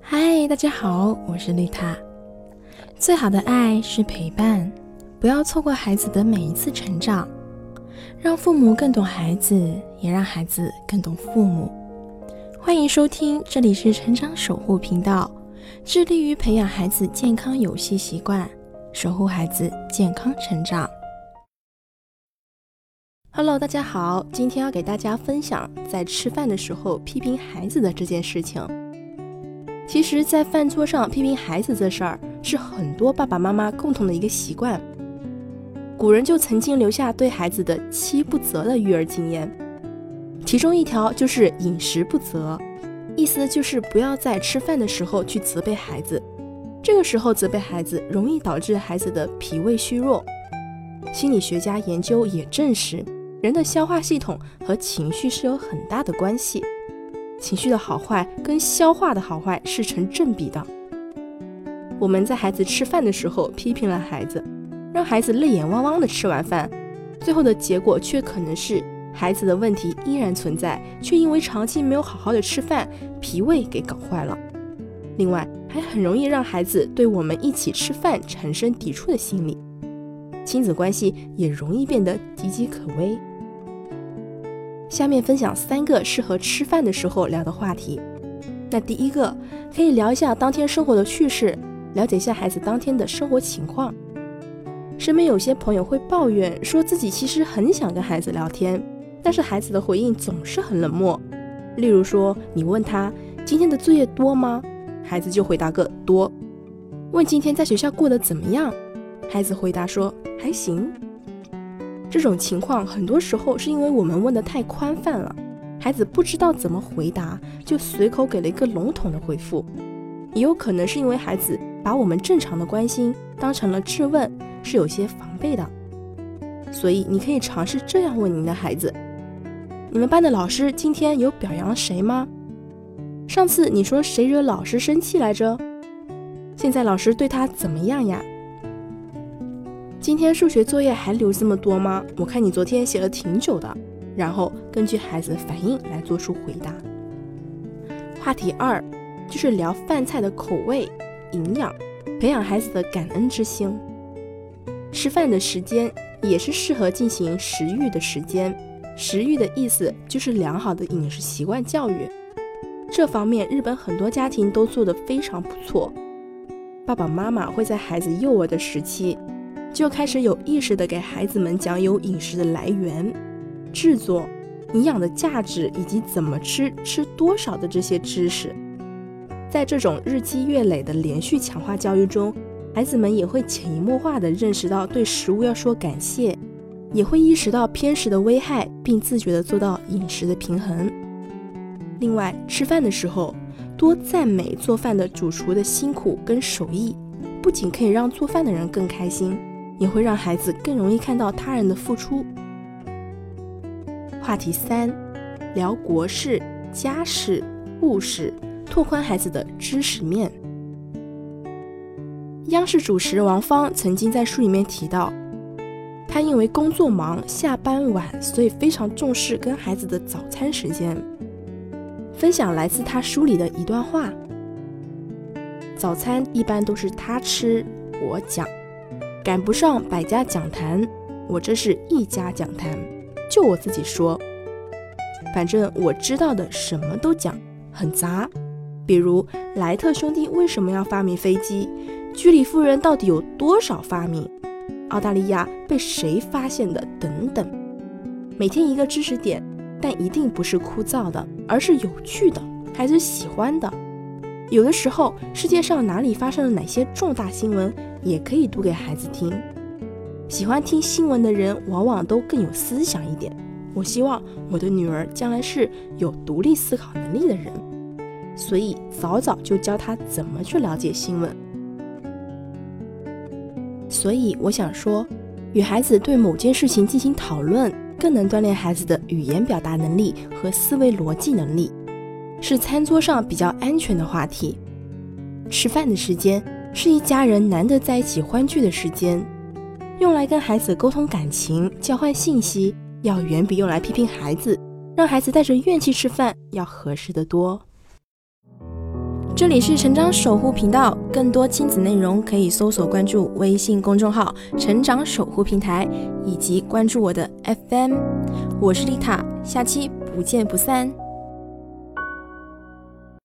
嗨，大家好，我是丽塔。最好的爱是陪伴，不要错过孩子的每一次成长，让父母更懂孩子，也让孩子更懂父母。欢迎收听，这里是成长守护频道，致力于培养孩子健康游戏习惯，守护孩子健康成长。Hello，大家好，今天要给大家分享在吃饭的时候批评孩子的这件事情。其实，在饭桌上批评孩子这事儿，是很多爸爸妈妈共同的一个习惯。古人就曾经留下对孩子的七不责的育儿经验，其中一条就是饮食不责，意思就是不要在吃饭的时候去责备孩子，这个时候责备孩子容易导致孩子的脾胃虚弱。心理学家研究也证实，人的消化系统和情绪是有很大的关系。情绪的好坏跟消化的好坏是成正比的。我们在孩子吃饭的时候批评了孩子，让孩子泪眼汪汪的吃完饭，最后的结果却可能是孩子的问题依然存在，却因为长期没有好好的吃饭，脾胃给搞坏了。另外，还很容易让孩子对我们一起吃饭产生抵触的心理，亲子关系也容易变得岌岌可危。下面分享三个适合吃饭的时候聊的话题。那第一个，可以聊一下当天生活的趣事，了解一下孩子当天的生活情况。身边有些朋友会抱怨，说自己其实很想跟孩子聊天，但是孩子的回应总是很冷漠。例如说，你问他今天的作业多吗？孩子就回答个多。问今天在学校过得怎么样？孩子回答说还行。这种情况很多时候是因为我们问的太宽泛了，孩子不知道怎么回答，就随口给了一个笼统的回复。也有可能是因为孩子把我们正常的关心当成了质问，是有些防备的。所以你可以尝试这样问您的孩子：你们班的老师今天有表扬谁吗？上次你说谁惹老师生气来着？现在老师对他怎么样呀？今天数学作业还留这么多吗？我看你昨天写了挺久的。然后根据孩子的反应来做出回答。话题二就是聊饭菜的口味、营养，培养孩子的感恩之心。吃饭的时间也是适合进行食欲的时间。食欲的意思就是良好的饮食习惯教育。这方面日本很多家庭都做得非常不错。爸爸妈妈会在孩子幼儿的时期。就开始有意识地给孩子们讲有饮食的来源、制作、营养的价值以及怎么吃、吃多少的这些知识。在这种日积月累的连续强化教育中，孩子们也会潜移默化地认识到对食物要说感谢，也会意识到偏食的危害，并自觉地做到饮食的平衡。另外，吃饭的时候多赞美做饭的主厨的辛苦跟手艺，不仅可以让做饭的人更开心。也会让孩子更容易看到他人的付出。话题三，聊国事、家事、物事，拓宽孩子的知识面。央视主持王芳曾经在书里面提到，她因为工作忙、下班晚，所以非常重视跟孩子的早餐时间。分享来自她书里的一段话：早餐一般都是他吃，我讲。赶不上百家讲坛，我这是一家讲坛，就我自己说。反正我知道的什么都讲，很杂。比如莱特兄弟为什么要发明飞机？居里夫人到底有多少发明？澳大利亚被谁发现的？等等。每天一个知识点，但一定不是枯燥的，而是有趣的，孩子喜欢的。有的时候，世界上哪里发生了哪些重大新闻？也可以读给孩子听。喜欢听新闻的人，往往都更有思想一点。我希望我的女儿将来是有独立思考能力的人，所以早早就教她怎么去了解新闻。所以我想说，与孩子对某件事情进行讨论，更能锻炼孩子的语言表达能力和思维逻辑能力，是餐桌上比较安全的话题。吃饭的时间。是一家人难得在一起欢聚的时间，用来跟孩子沟通感情、交换信息，要远比用来批评孩子、让孩子带着怨气吃饭要合适的多。这里是成长守护频道，更多亲子内容可以搜索关注微信公众号“成长守护平台”，以及关注我的 FM。我是丽塔，下期不见不散。